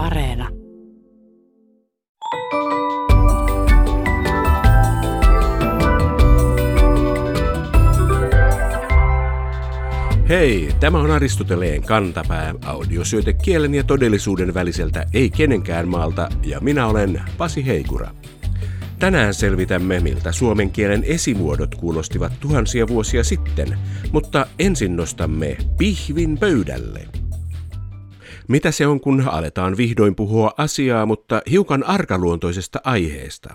Areena. Hei, tämä on Aristoteleen kantapää, audiosyöte kielen ja todellisuuden väliseltä ei kenenkään maalta, ja minä olen Pasi Heikura. Tänään selvitämme, miltä suomen kielen esimuodot kuulostivat tuhansia vuosia sitten, mutta ensin nostamme pihvin pöydälle. Mitä se on, kun aletaan vihdoin puhua asiaa, mutta hiukan arkaluontoisesta aiheesta?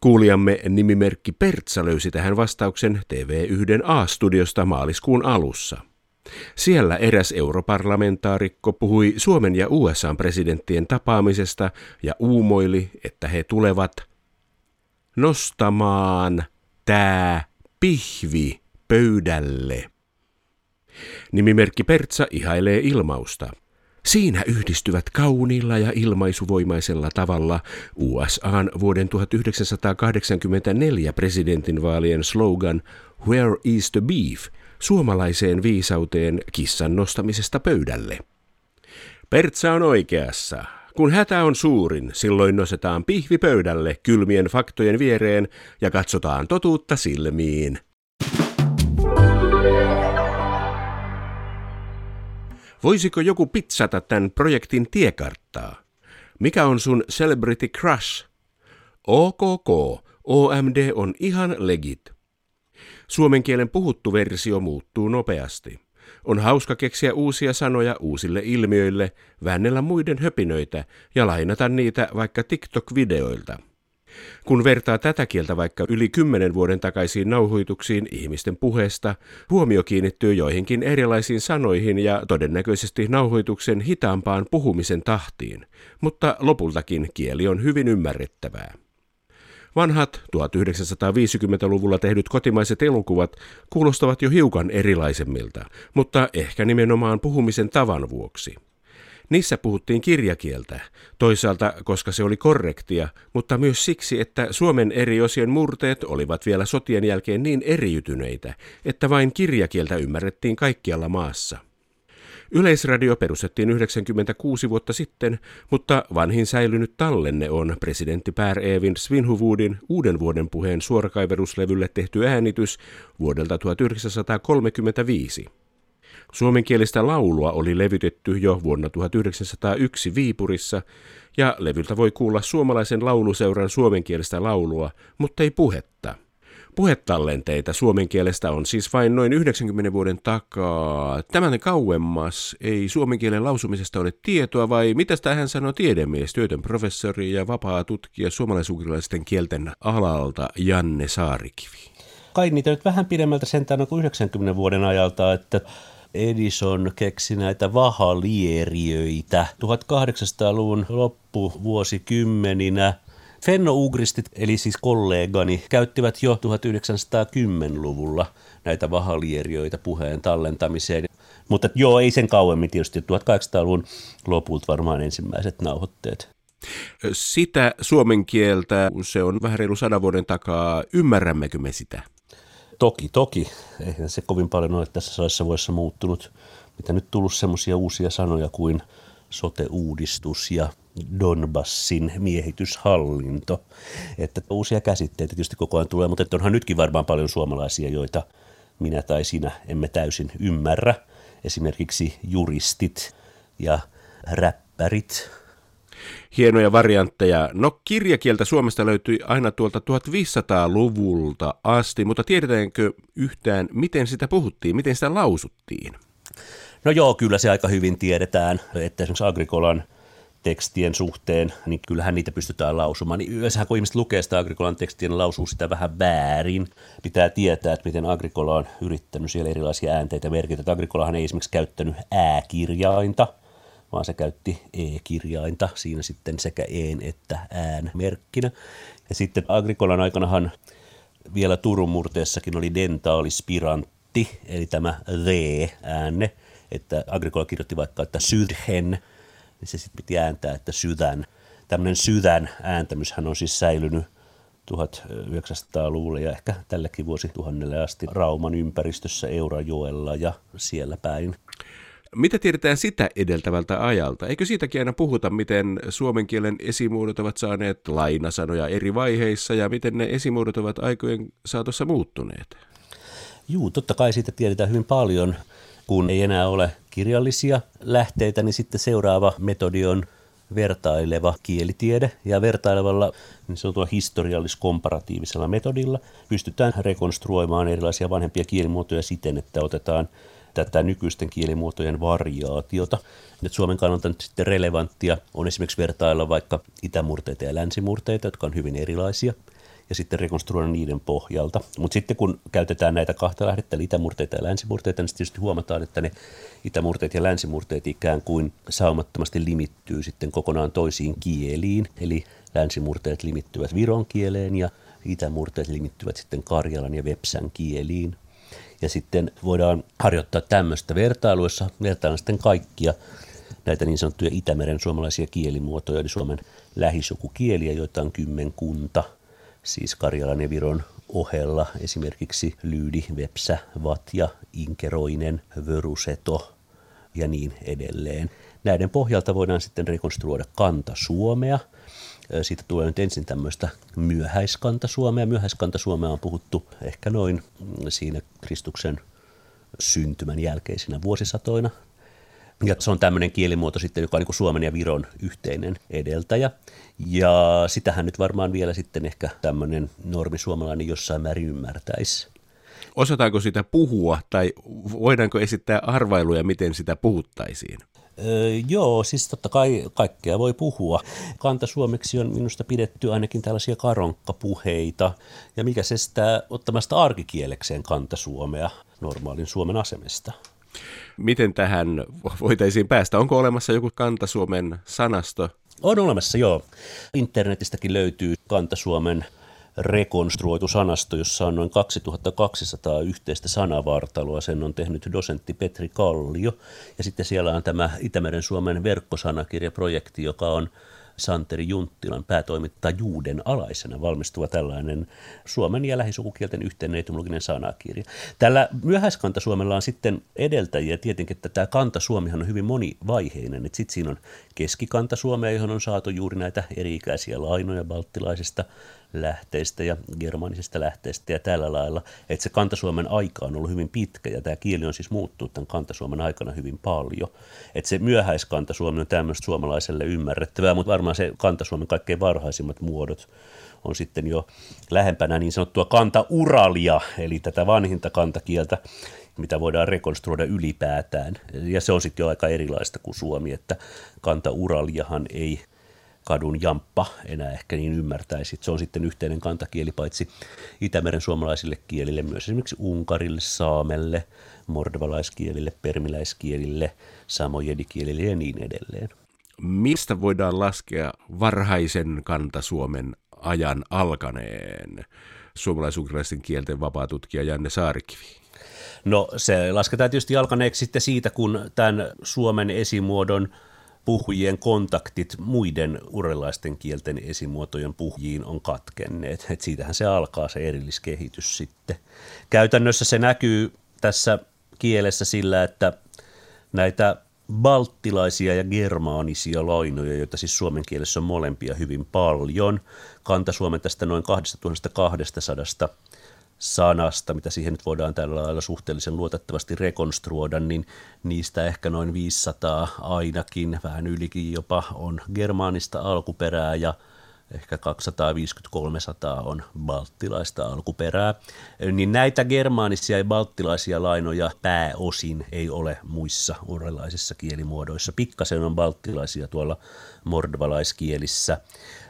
Kuulijamme nimimerkki Pertsa löysi tähän vastauksen TV1 A-studiosta maaliskuun alussa. Siellä eräs europarlamentaarikko puhui Suomen ja USA presidenttien tapaamisesta ja uumoili, että he tulevat nostamaan tää pihvi pöydälle. Nimimerkki Pertsa ihailee ilmausta. Siinä yhdistyvät kauniilla ja ilmaisuvoimaisella tavalla USAn vuoden 1984 presidentinvaalien slogan Where is the beef? suomalaiseen viisauteen kissan nostamisesta pöydälle. Pertsa on oikeassa. Kun hätä on suurin, silloin nostetaan pihvi pöydälle kylmien faktojen viereen ja katsotaan totuutta silmiin. Voisiko joku pitsata tämän projektin tiekarttaa? Mikä on sun celebrity crush? OKK, OMD on ihan legit. Suomen kielen puhuttu versio muuttuu nopeasti. On hauska keksiä uusia sanoja uusille ilmiöille, väännellä muiden höpinöitä ja lainata niitä vaikka TikTok-videoilta. Kun vertaa tätä kieltä vaikka yli kymmenen vuoden takaisiin nauhoituksiin ihmisten puheesta, huomio kiinnittyy joihinkin erilaisiin sanoihin ja todennäköisesti nauhoituksen hitaampaan puhumisen tahtiin, mutta lopultakin kieli on hyvin ymmärrettävää. Vanhat 1950-luvulla tehdyt kotimaiset elokuvat kuulostavat jo hiukan erilaisemmilta, mutta ehkä nimenomaan puhumisen tavan vuoksi. Niissä puhuttiin kirjakieltä, toisaalta koska se oli korrektia, mutta myös siksi, että Suomen eri osien murteet olivat vielä sotien jälkeen niin eriytyneitä, että vain kirjakieltä ymmärrettiin kaikkialla maassa. Yleisradio perustettiin 96 vuotta sitten, mutta vanhin säilynyt tallenne on presidentti Per Evin Svinhuvudin uuden vuoden puheen suorakaiveruslevylle tehty äänitys vuodelta 1935. Suomenkielistä laulua oli levytetty jo vuonna 1901 Viipurissa, ja levyltä voi kuulla suomalaisen lauluseuran suomenkielistä laulua, mutta ei puhetta. Puhetallenteita suomen kielestä on siis vain noin 90 vuoden takaa. Tämän kauemmas ei suomen kielen lausumisesta ole tietoa, vai mitä hän sanoo tiedemies, työtön professori ja vapaa tutkija suomalaisukrilaisten kielten alalta Janne Saarikivi? Kai niitä nyt vähän pidemmältä sentään kuin 90 vuoden ajalta, että Edison keksi näitä vahalieriöitä 1800-luvun loppuvuosikymmeninä. Fenno-ugristit, eli siis kollegani, käyttivät jo 1910-luvulla näitä vahalieriöitä puheen tallentamiseen. Mutta joo, ei sen kauemmin tietysti, 1800-luvun lopulta varmaan ensimmäiset nauhoitteet. Sitä suomen kieltä, se on vähän reilu sadan vuoden takaa, ymmärrämmekö me sitä? Toki, toki. Eihän se kovin paljon ole tässä salissa vuodessa muuttunut. Mitä nyt tullut semmoisia uusia sanoja kuin sote-uudistus ja Donbassin miehityshallinto. Että uusia käsitteitä tietysti koko ajan tulee, mutta onhan nytkin varmaan paljon suomalaisia, joita minä tai sinä emme täysin ymmärrä. Esimerkiksi juristit ja räppärit, hienoja variantteja. No kirjakieltä Suomesta löytyi aina tuolta 1500-luvulta asti, mutta tiedetäänkö yhtään, miten sitä puhuttiin, miten sitä lausuttiin? No joo, kyllä se aika hyvin tiedetään, että esimerkiksi Agrikolan tekstien suhteen, niin kyllähän niitä pystytään lausumaan. Niin yleensähän kun ihmiset lukee sitä Agrikolan tekstiä, niin lausuu sitä vähän väärin. Pitää tietää, että miten Agrikola on yrittänyt siellä erilaisia äänteitä merkitä. Agrikolahan ei esimerkiksi käyttänyt ääkirjainta, vaan se käytti e-kirjainta siinä sitten sekä een että ään merkkinä. Ja sitten Agrikolan aikanahan vielä Turun murteessakin oli dentaalispirantti, eli tämä the-äänne, että Agrikola kirjoitti vaikka, että sydhen, niin se sitten piti ääntää, että sydän. Tämmöinen sydän ääntämyshän on siis säilynyt 1900-luvulla ja ehkä tälläkin vuosituhannelle asti Rauman ympäristössä Eurajoella ja siellä päin. Mitä tiedetään sitä edeltävältä ajalta? Eikö siitäkin aina puhuta, miten suomen kielen esimuodot ovat saaneet lainasanoja eri vaiheissa ja miten ne esimuodot ovat aikojen saatossa muuttuneet? Juu, totta kai siitä tiedetään hyvin paljon. Kun ei enää ole kirjallisia lähteitä, niin sitten seuraava metodi on vertaileva kielitiede ja vertailevalla niin sanotulla historiallis-komparatiivisella metodilla pystytään rekonstruoimaan erilaisia vanhempia kielimuotoja siten, että otetaan tätä nykyisten kielimuotojen variaatiota. Nyt Suomen kannalta nyt sitten relevanttia on esimerkiksi vertailla vaikka itämurteita ja länsimurteita, jotka on hyvin erilaisia – ja sitten rekonstruoida niiden pohjalta. Mutta sitten kun käytetään näitä kahta lähdettä, eli itämurteita ja länsimurteita, niin tietysti huomataan, että ne itämurteet ja länsimurteet ikään kuin saumattomasti limittyy sitten kokonaan toisiin kieliin, eli länsimurteet limittyvät viron kieleen ja itämurteet limittyvät sitten karjalan ja vepsän kieliin. Ja sitten voidaan harjoittaa tämmöistä vertailuissa, vertaillaan sitten kaikkia näitä niin sanottuja Itämeren suomalaisia kielimuotoja, eli Suomen lähisukukieliä, joita on kymmenkunta – siis Karjalan ja Viron ohella esimerkiksi Lyydi, Vepsä, Vatja, Inkeroinen, Vöruseto ja niin edelleen. Näiden pohjalta voidaan sitten rekonstruoida kanta Suomea. Siitä tulee nyt ensin tämmöistä myöhäiskanta Suomea. Myöhäiskanta Suomea on puhuttu ehkä noin siinä Kristuksen syntymän jälkeisinä vuosisatoina ja se on tämmöinen kielimuoto sitten, joka on niin Suomen ja Viron yhteinen edeltäjä. Ja sitähän nyt varmaan vielä sitten ehkä tämmöinen normi suomalainen jossain määrin ymmärtäisi. Osataanko sitä puhua tai voidaanko esittää arvailuja, miten sitä puhuttaisiin? Öö, joo, siis totta kai kaikkea voi puhua. Kanta suomeksi on minusta pidetty ainakin tällaisia karonkkapuheita. Ja mikä se sitä ottamasta arkikielekseen kanta suomea normaalin Suomen asemesta? Miten tähän voitaisiin päästä? Onko olemassa joku Kantasuomen sanasto? On olemassa, joo. Internetistäkin löytyy Kantasuomen rekonstruoitu sanasto, jossa on noin 2200 yhteistä sanavartaloa. Sen on tehnyt dosentti Petri Kallio. Ja sitten siellä on tämä Itämeren Suomen verkkosanakirjaprojekti, joka on Santeri Junttilan päätoimittajuuden alaisena valmistuva tällainen Suomen ja lähisukukielten yhteinen etymologinen sanakirja. Tällä myöhäiskanta-Suomella on sitten edeltäjiä tietenkin, että tämä kanta-Suomihan on hyvin monivaiheinen. Sitten siinä on keskikanta-Suomea, johon on saatu juuri näitä eri-ikäisiä lainoja balttilaisista lähteistä ja germanisista lähteistä ja tällä lailla, että se Kantasuomen aika on ollut hyvin pitkä ja tämä kieli on siis muuttunut tämän Kantasuomen aikana hyvin paljon. Että se myöhäiskantasuomi on tämmöistä suomalaiselle ymmärrettävää, mutta varmaan se Kantasuomen kaikkein varhaisimmat muodot on sitten jo lähempänä niin sanottua kanta-uralia, eli tätä vanhinta kantakieltä, mitä voidaan rekonstruoida ylipäätään. Ja se on sitten jo aika erilaista kuin suomi, että kanta-uraliahan ei kadun jamppa enää ehkä niin ymmärtäisi. Se on sitten yhteinen kantakieli paitsi Itämeren suomalaisille kielille, myös esimerkiksi unkarille, saamelle, mordovalaiskielille, permiläiskielille, samojedikielille ja niin edelleen. Mistä voidaan laskea varhaisen kantasuomen ajan alkaneen suomalaisukraisten kielten vapaatutkija Janne Saarikivi? No se lasketaan tietysti alkaneeksi sitten siitä, kun tämän Suomen esimuodon – puhujien kontaktit muiden urelaisten kielten esimuotojen puhujiin on katkenneet. Et siitähän se alkaa se erilliskehitys sitten. Käytännössä se näkyy tässä kielessä sillä, että näitä balttilaisia ja germaanisia lainoja, joita siis suomen kielessä on molempia hyvin paljon. Kanta Suomen tästä noin 2200 sanasta, mitä siihen nyt voidaan tällä lailla suhteellisen luotettavasti rekonstruoida, niin niistä ehkä noin 500 ainakin, vähän ylikin jopa, on germaanista alkuperää ja ehkä 250-300 on balttilaista alkuperää, niin näitä germaanisia ja balttilaisia lainoja pääosin ei ole muissa urelaisissa kielimuodoissa. Pikkasen on balttilaisia tuolla mordvalaiskielissä.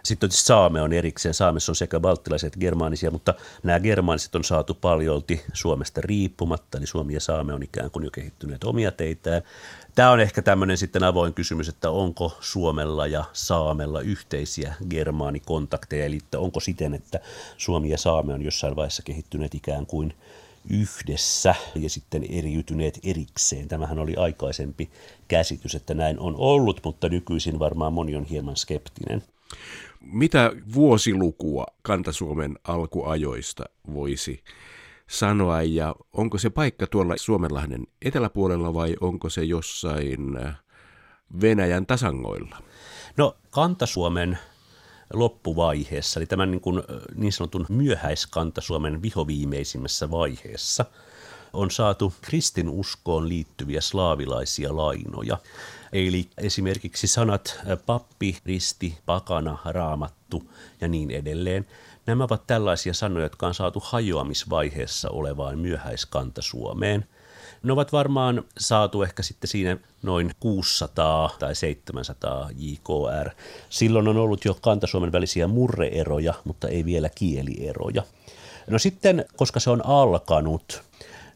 Sitten tietysti saame on erikseen. Saamessa on sekä balttilaisia että germaanisia, mutta nämä germaaniset on saatu paljolti Suomesta riippumatta, eli Suomi ja saame on ikään kuin jo kehittyneet omia teitään. Tämä on ehkä tämmöinen sitten avoin kysymys, että onko Suomella ja Saamella yhteisiä germaanikontakteja, eli että onko siten, että Suomi ja Saame on jossain vaiheessa kehittyneet ikään kuin yhdessä ja sitten eriytyneet erikseen. Tämähän oli aikaisempi käsitys, että näin on ollut, mutta nykyisin varmaan moni on hieman skeptinen. Mitä vuosilukua Kantasuomen alkuajoista voisi sanoa ja onko se paikka tuolla Suomenlahden eteläpuolella vai onko se jossain äh, Venäjän tasangoilla? No Kanta-Suomen loppuvaiheessa, eli tämän niin, kuin, niin sanotun myöhäiskanta-Suomen vihoviimeisimmässä vaiheessa, on saatu kristinuskoon liittyviä slaavilaisia lainoja. Eli esimerkiksi sanat pappi, risti, pakana, raamattu ja niin edelleen. Nämä ovat tällaisia sanoja, jotka on saatu hajoamisvaiheessa olevaan myöhäiskanta Suomeen. Ne ovat varmaan saatu ehkä sitten siinä noin 600 tai 700 JKR. Silloin on ollut jo kantasuomen välisiä murreeroja, mutta ei vielä kielieroja. No sitten, koska se on alkanut,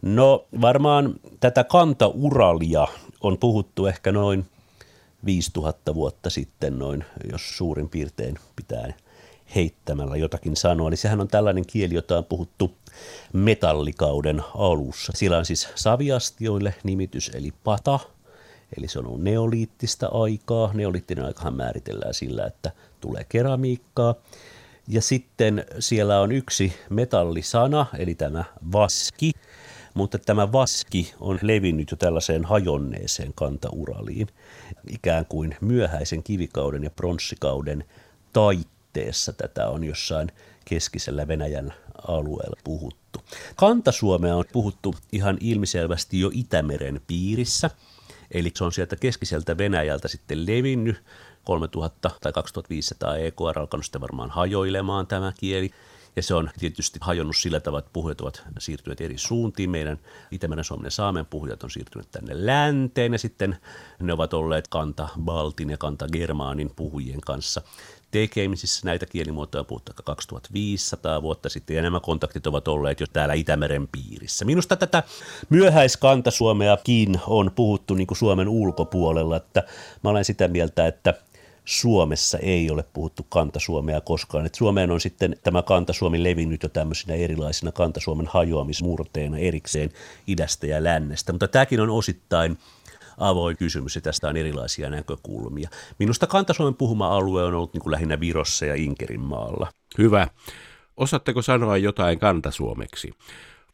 no varmaan tätä kantauralia on puhuttu ehkä noin 5000 vuotta sitten noin, jos suurin piirtein pitää heittämällä jotakin sanoa. Eli sehän on tällainen kieli, jota on puhuttu metallikauden alussa. Sillä on siis saviastioille nimitys eli pata, eli se on ollut neoliittista aikaa. Neoliittinen aikahan määritellään sillä, että tulee keramiikkaa. Ja sitten siellä on yksi metallisana, eli tämä vaski, mutta tämä vaski on levinnyt jo tällaiseen hajonneeseen kantauraliin, ikään kuin myöhäisen kivikauden ja pronssikauden taitteessa tätä on jossain keskisellä Venäjän alueella puhuttu. Kantasuomea on puhuttu ihan ilmiselvästi jo Itämeren piirissä, eli se on sieltä keskiseltä Venäjältä sitten levinnyt 3000 tai 2500 EKR alkanut sitten varmaan hajoilemaan tämä kieli. Ja se on tietysti hajonnut sillä tavalla, että puhujat ovat siirtyneet eri suuntiin. Meidän Itämeren Suomen ja Saamen puhujat on siirtyneet tänne länteen ja sitten ne ovat olleet kanta Baltin ja kanta Germaanin puhujien kanssa tekemisissä näitä kielimuotoja puhuttu 2500 vuotta sitten, ja nämä kontaktit ovat olleet jo täällä Itämeren piirissä. Minusta tätä myöhäiskanta Suomeakin on puhuttu niin kuin Suomen ulkopuolella, että mä olen sitä mieltä, että Suomessa ei ole puhuttu kantasuomea koskaan. Et Suomeen on sitten tämä kantasuomi levinnyt jo tämmöisinä erilaisina kantasuomen hajoamismurteina erikseen idästä ja lännestä, mutta tämäkin on osittain avoin kysymys ja tästä on erilaisia näkökulmia. Minusta Kantasuomen puhuma alue on ollut niin kuin lähinnä Virossa ja Inkerin maalla. Hyvä. Osaatteko sanoa jotain kantasuomeksi?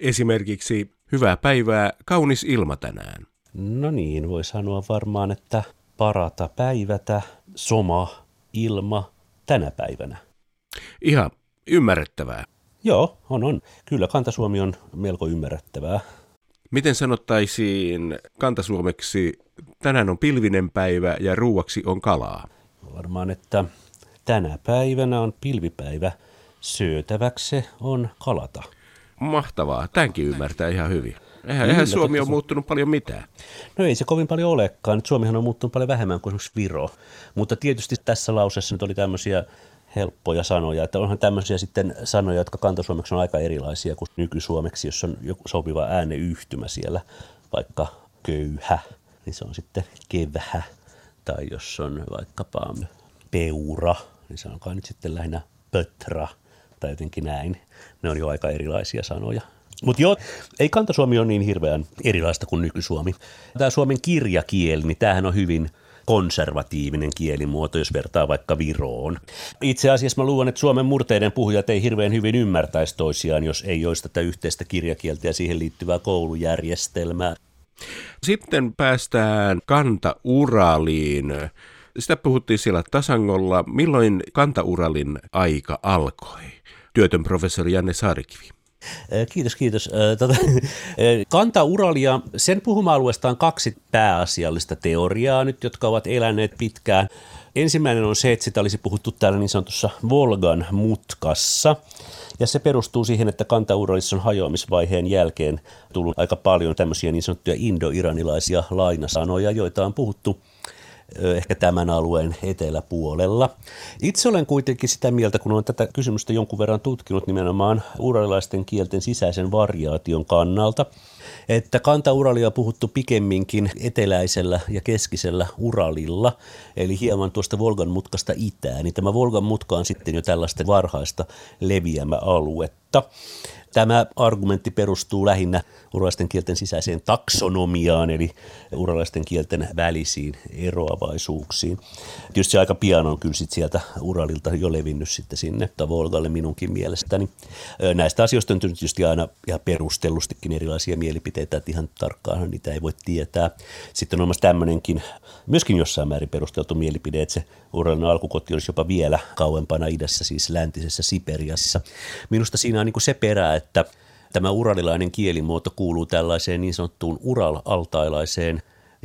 Esimerkiksi hyvää päivää, kaunis ilma tänään. No niin, voi sanoa varmaan, että parata päivätä, soma, ilma tänä päivänä. Ihan ymmärrettävää. Joo, on, on. Kyllä Kantasuomi on melko ymmärrettävää. Miten sanottaisiin kantasuomeksi, tänään on pilvinen päivä ja ruuaksi on kalaa? Varmaan, että tänä päivänä on pilvipäivä, syötäväksi on kalata. Mahtavaa, tämänkin ymmärtää ihan hyvin. Eihän, eihän Suomi ole muuttunut paljon mitään. No ei se kovin paljon olekaan. Suomihan on muuttunut paljon vähemmän kuin esimerkiksi Viro. Mutta tietysti tässä lauseessa nyt oli tämmöisiä helppoja sanoja. Että onhan tämmöisiä sitten sanoja, jotka kantasuomeksi on aika erilaisia kuin nykysuomeksi, jos on joku sopiva ääneyhtymä siellä, vaikka köyhä, niin se on sitten kevhä. Tai jos on vaikkapa peura, niin se onkaan nyt sitten lähinnä pötra tai jotenkin näin. Ne on jo aika erilaisia sanoja. Mutta joo, ei kantasuomi ole niin hirveän erilaista kuin nykysuomi. Tämä suomen kirjakieli, niin tämähän on hyvin – konservatiivinen kielimuoto, jos vertaa vaikka Viroon. Itse asiassa mä luulen, että Suomen murteiden puhujat ei hirveän hyvin ymmärtäisi toisiaan, jos ei olisi tätä yhteistä kirjakieltä ja siihen liittyvää koulujärjestelmää. Sitten päästään kantauraliin. Sitä puhuttiin siellä Tasangolla. Milloin kantauralin aika alkoi? Työtön professori Janne Saarikivi. Kiitos, kiitos. Tota, Kanta-Uralia, sen puhuma-alueesta on kaksi pääasiallista teoriaa nyt, jotka ovat eläneet pitkään. Ensimmäinen on se, että sitä olisi puhuttu täällä niin sanotussa Volgan mutkassa. Ja se perustuu siihen, että Kanta-Uralissa on hajoamisvaiheen jälkeen tullut aika paljon tämmöisiä niin sanottuja indo-iranilaisia lainasanoja, joita on puhuttu ehkä tämän alueen eteläpuolella. Itse olen kuitenkin sitä mieltä, kun olen tätä kysymystä jonkun verran tutkinut nimenomaan uralilaisten kielten sisäisen variaation kannalta, että kanta-uralia on puhuttu pikemminkin eteläisellä ja keskisellä Uralilla, eli hieman tuosta Volgan mutkasta itään. Niin tämä Volgan mutka on sitten jo tällaista varhaista leviämäaluetta. Tämä argumentti perustuu lähinnä uralaisten kielten sisäiseen taksonomiaan, eli uralaisten kielten välisiin eroavaisuuksiin. Tietysti aika pian on kyllä sit sieltä Uralilta jo levinnyt sitten sinne Volgalle minunkin mielestäni. Näistä asioista on tietysti aina ihan perustellustikin erilaisia mielipiteitä, että ihan tarkkaan niitä ei voi tietää. Sitten on myös tämmöinenkin, myöskin jossain määrin perusteltu mielipide, että se Uralin alkukoti olisi jopa vielä kauempana idässä, siis läntisessä Siperiassa. Minusta siinä on niin se perä, että tämä uralilainen kielimuoto kuuluu tällaiseen niin sanottuun ural-altailaiseen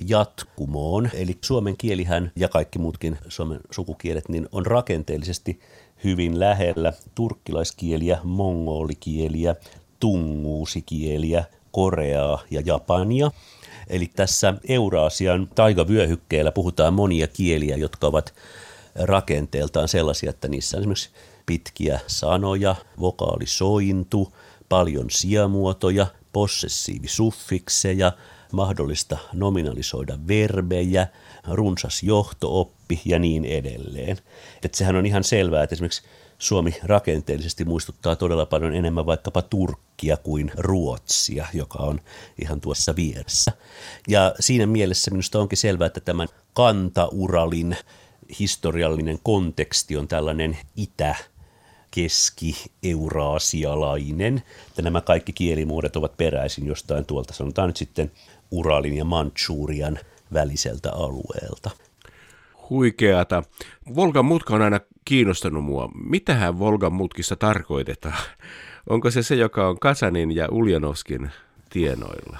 jatkumoon. Eli suomen kielihän ja kaikki muutkin suomen sukukielet niin on rakenteellisesti hyvin lähellä turkkilaiskieliä, mongolikieliä, tunguusikieliä, koreaa ja japania. Eli tässä Euraasian taigavyöhykkeellä puhutaan monia kieliä, jotka ovat rakenteeltaan sellaisia, että niissä on esimerkiksi pitkiä sanoja, vokaalisointu, paljon sijamuotoja, possessiivisuffikseja, mahdollista nominalisoida verbejä, runsas johtooppi ja niin edelleen. Et sehän on ihan selvää, että esimerkiksi Suomi rakenteellisesti muistuttaa todella paljon enemmän vaikkapa Turkkia kuin Ruotsia, joka on ihan tuossa vieressä. Ja siinä mielessä minusta onkin selvää, että tämän kantauralin historiallinen konteksti on tällainen itä keski-euraasialainen, että nämä kaikki kielimuodot ovat peräisin jostain tuolta, sanotaan nyt sitten Uralin ja Manchurian väliseltä alueelta. Huikeata. Volgan mutka on aina kiinnostanut mua. Mitähän Volgan mutkissa tarkoitetaan? Onko se se, joka on Kasanin ja Uljanovskin tienoilla?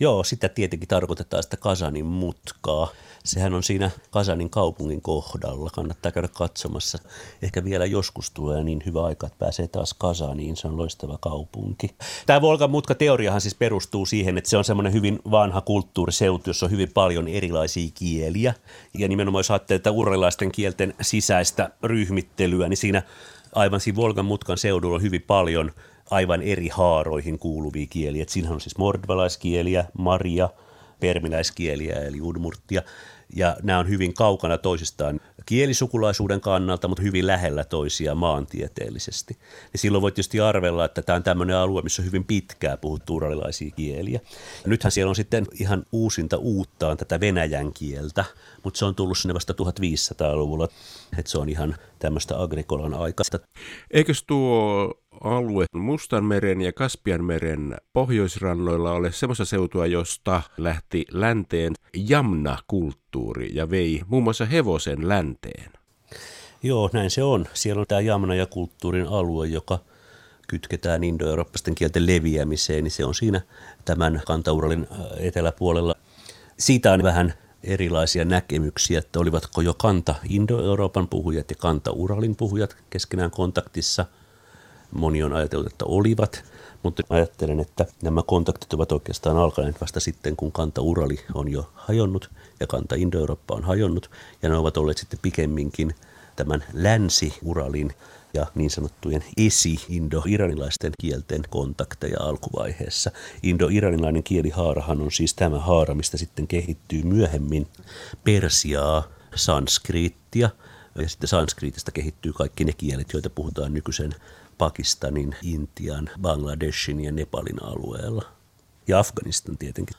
Joo, sitä tietenkin tarkoitetaan sitä Kasanin mutkaa. Sehän on siinä Kasanin kaupungin kohdalla. Kannattaa käydä katsomassa. Ehkä vielä joskus tulee niin hyvä aika, että pääsee taas Kasaniin. Se on loistava kaupunki. Tämä Volgan mutka-teoriahan siis perustuu siihen, että se on semmoinen hyvin vanha kulttuuriseutu, jossa on hyvin paljon erilaisia kieliä. Ja nimenomaan jos ajattelee että urrilaisten kielten sisäistä ryhmittelyä, niin siinä aivan siinä Volgan mutkan seudulla on hyvin paljon aivan eri haaroihin kuuluvia kieliä. Siinähän on siis mordvalaiskieliä, maria, permiläiskieliä eli udmurttia, ja nämä on hyvin kaukana toisistaan kielisukulaisuuden kannalta, mutta hyvin lähellä toisia maantieteellisesti. Ja silloin voi tietysti arvella, että tämä on tämmöinen alue, missä on hyvin pitkää puhuttu uralilaisia kieliä. Ja nythän siellä on sitten ihan uusinta uuttaan tätä venäjän kieltä, mutta se on tullut sinne vasta 1500-luvulla, että se on ihan tämmöistä agrikolan aikaista. Eikös tuo alue Mustanmeren ja Kaspianmeren pohjoisrannoilla ole semmoista seutua, josta lähti länteen jamna-kulttuuri ja vei muun muassa hevosen länteen? Joo, näin se on. Siellä on tämä jamna ja kulttuurin alue, joka kytketään indoeurooppalaisten kielten leviämiseen, niin se on siinä tämän kantauralin äh, eteläpuolella. Siitä on vähän erilaisia näkemyksiä, että olivatko jo kanta Indo-Euroopan puhujat ja kanta Uralin puhujat keskenään kontaktissa – Moni on ajatellut, että olivat, mutta ajattelen, että nämä kontaktit ovat oikeastaan alkaneet vasta sitten, kun kanta Urali on jo hajonnut ja kanta Indo-Eurooppa on hajonnut, ja ne ovat olleet sitten pikemminkin tämän länsi-Uralin ja niin sanottujen esi-indo-iranilaisten kielten kontakteja alkuvaiheessa. Indo-iranilainen kielihaarahan on siis tämä haara, mistä sitten kehittyy myöhemmin persiaa, sanskriittia, ja sitten sanskriitista kehittyy kaikki ne kielet, joita puhutaan nykyisen Pakistanin, Intian, Bangladeshin ja Nepalin alueella. Ja Afganistan tietenkin.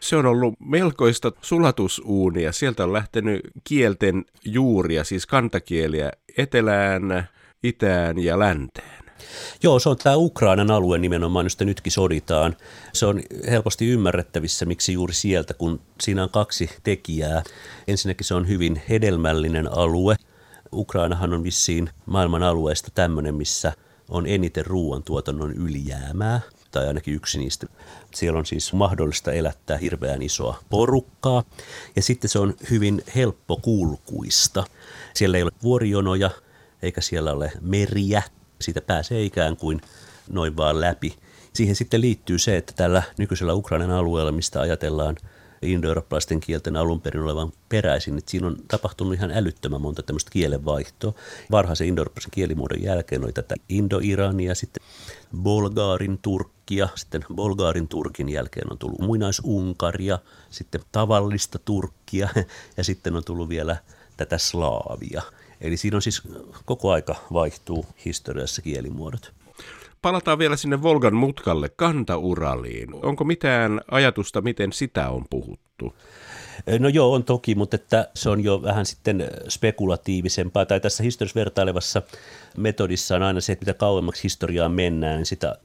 Se on ollut melkoista sulatusuunia. Sieltä on lähtenyt kielten juuria, siis kantakieliä, etelään, itään ja länteen. Joo, se on tämä Ukrainan alue nimenomaan, josta nytkin soditaan. Se on helposti ymmärrettävissä, miksi juuri sieltä, kun siinä on kaksi tekijää. Ensinnäkin se on hyvin hedelmällinen alue – Ukrainahan on vissiin maailman alueesta tämmöinen, missä on eniten ruoantuotannon ylijäämää, tai ainakin yksi niistä. Siellä on siis mahdollista elättää hirveän isoa porukkaa, ja sitten se on hyvin helppokulkuista. Siellä ei ole vuorijonoja, eikä siellä ole meriä, siitä pääsee ikään kuin noin vaan läpi. Siihen sitten liittyy se, että tällä nykyisellä Ukrainan alueella, mistä ajatellaan indoeurooppalaisten kielten alun perin olevan peräisin, että siinä on tapahtunut ihan älyttömän monta tämmöistä kielenvaihtoa. Varhaisen indoeurooppalaisen kielimuodon jälkeen oli tätä Indo-Irania, sitten Bulgaarin Turkkia, sitten Bulgaarin Turkin jälkeen on tullut muinaisunkaria, sitten tavallista Turkkia ja sitten on tullut vielä tätä slaavia. Eli siinä on siis koko aika vaihtuu historiassa kielimuodot. Palataan vielä sinne Volgan mutkalle kantauraliin. Onko mitään ajatusta, miten sitä on puhuttu? No joo, on toki, mutta että se on jo vähän sitten spekulatiivisempaa. Tai tässä historiassa vertailevassa metodissa on aina se, että mitä kauemmaksi historiaan mennään, niin sitä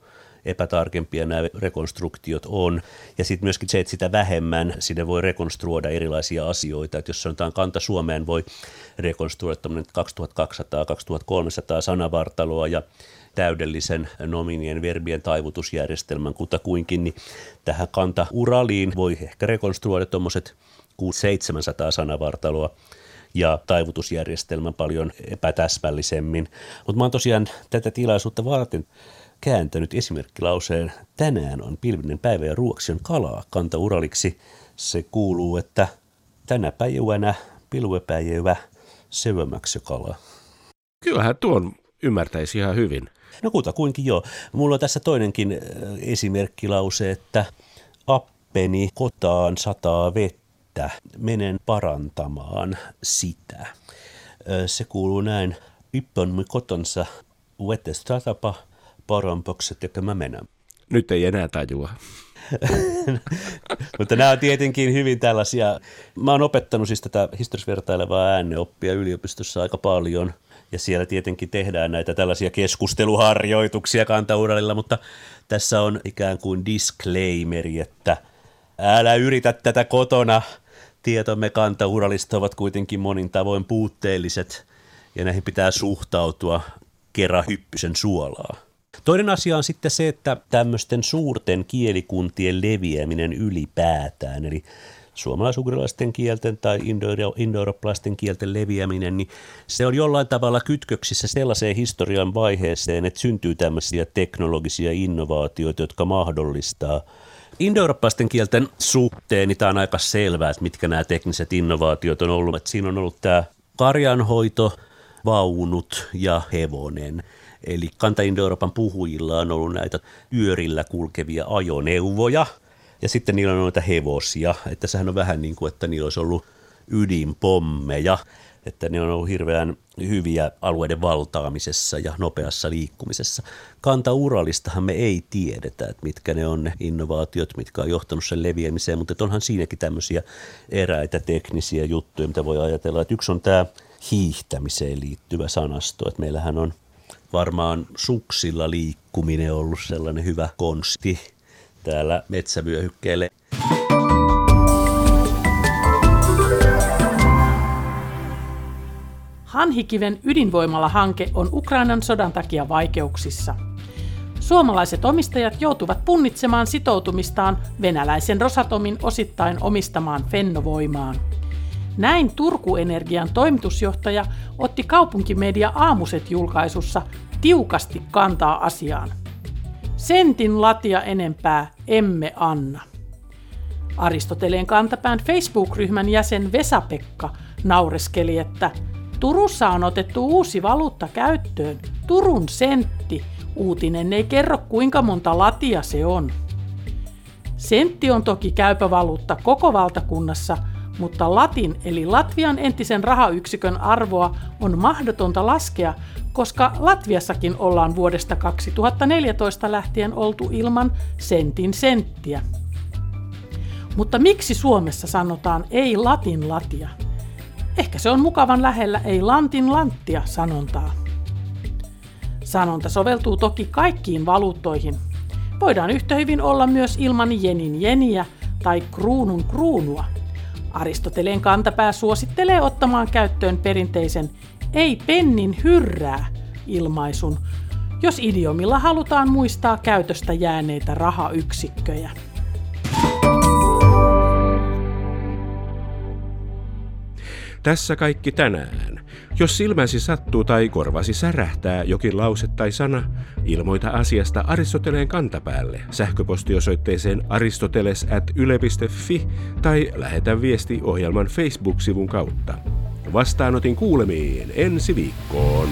epätarkempia nämä rekonstruktiot on. Ja sitten myöskin se, että sitä vähemmän sinne voi rekonstruoida erilaisia asioita. Että jos sanotaan kanta Suomeen, voi rekonstruoida 2200-2300 sanavartaloa ja täydellisen nominien verbien taivutusjärjestelmän kutakuinkin, niin tähän kanta Uraliin voi ehkä rekonstruoida tuommoiset 600-700 sanavartaloa ja taivutusjärjestelmän paljon epätäsmällisemmin. Mutta mä oon tosiaan tätä tilaisuutta varten kääntänyt esimerkkilauseen tänään on pilvinen päivä ja ruoksi on kalaa kantauraliksi. Se kuuluu, että tänä päivänä pilvepäivä syömäksi kala. Kyllähän tuon ymmärtäisi ihan hyvin. No kuinkin joo. Mulla on tässä toinenkin äh, esimerkkilause, että appeni kotaan sataa vettä, menen parantamaan sitä. Äh, se kuuluu näin, yppön kotonsa vetestratapa paranpokset ja mä menen. Nyt ei enää tajua. Mutta nämä on tietenkin hyvin tällaisia, mä oon opettanut siis tätä historisvertailevaa ääneoppia yliopistossa aika paljon – ja siellä tietenkin tehdään näitä tällaisia keskusteluharjoituksia kantauralilla, mutta tässä on ikään kuin disclaimeri, että älä yritä tätä kotona. Tietomme kantauralista ovat kuitenkin monin tavoin puutteelliset ja näihin pitää suhtautua kerran hyppysen suolaa. Toinen asia on sitten se, että tämmöisten suurten kielikuntien leviäminen ylipäätään, eli suomalaisugrilaisten kielten tai indoeurooppalaisten kielten leviäminen, niin se on jollain tavalla kytköksissä sellaiseen historian vaiheeseen, että syntyy tämmöisiä teknologisia innovaatioita, jotka mahdollistaa indoeurooppalaisten kielten suhteen, niin tämä on aika selvää, että mitkä nämä tekniset innovaatiot on ollut. Että siinä on ollut tämä karjanhoito, vaunut ja hevonen. Eli kanta-Indo-Euroopan puhujilla on ollut näitä yörillä kulkevia ajoneuvoja – ja sitten niillä on noita hevosia, että sehän on vähän niin kuin, että niillä olisi ollut ydinpommeja, että ne on ollut hirveän hyviä alueiden valtaamisessa ja nopeassa liikkumisessa. Kanta-Uralistahan me ei tiedetä, että mitkä ne on ne innovaatiot, mitkä on johtanut sen leviämiseen, mutta onhan siinäkin tämmöisiä eräitä teknisiä juttuja, mitä voi ajatella. Että yksi on tämä hiihtämiseen liittyvä sanasto, että meillähän on varmaan suksilla liikkuminen ollut sellainen hyvä konsti, täällä metsävyöhykkeelle. Hanhikiven ydinvoimala-hanke on Ukrainan sodan takia vaikeuksissa. Suomalaiset omistajat joutuvat punnitsemaan sitoutumistaan venäläisen Rosatomin osittain omistamaan Fennovoimaan. Näin Turku Energian toimitusjohtaja otti kaupunkimedia Aamuset julkaisussa tiukasti kantaa asiaan. Sentin latia enempää emme anna. Aristoteleen kantapään Facebook-ryhmän jäsen Vesa-Pekka naureskeli, että Turussa on otettu uusi valuutta käyttöön, Turun sentti. Uutinen ei kerro kuinka monta latia se on. Sentti on toki käypä valuutta koko valtakunnassa, mutta latin eli Latvian entisen rahayksikön arvoa on mahdotonta laskea, koska Latviassakin ollaan vuodesta 2014 lähtien oltu ilman sentin senttiä. Mutta miksi Suomessa sanotaan ei latin latia? Ehkä se on mukavan lähellä ei lantin lanttia sanontaa. Sanonta soveltuu toki kaikkiin valuuttoihin. Voidaan yhtä hyvin olla myös ilman jenin jeniä tai kruunun kruunua. Aristoteleen kantapää suosittelee ottamaan käyttöön perinteisen ei pennin hyrrää ilmaisun, jos idiomilla halutaan muistaa käytöstä jääneitä rahayksikköjä. Tässä kaikki tänään. Jos silmäsi sattuu tai korvasi särähtää jokin lause tai sana, ilmoita asiasta Aristoteleen kantapäälle sähköpostiosoitteeseen aristoteles.yle.fi tai lähetä viesti ohjelman Facebook-sivun kautta. Vastaanotin kuulemiin ensi viikkoon.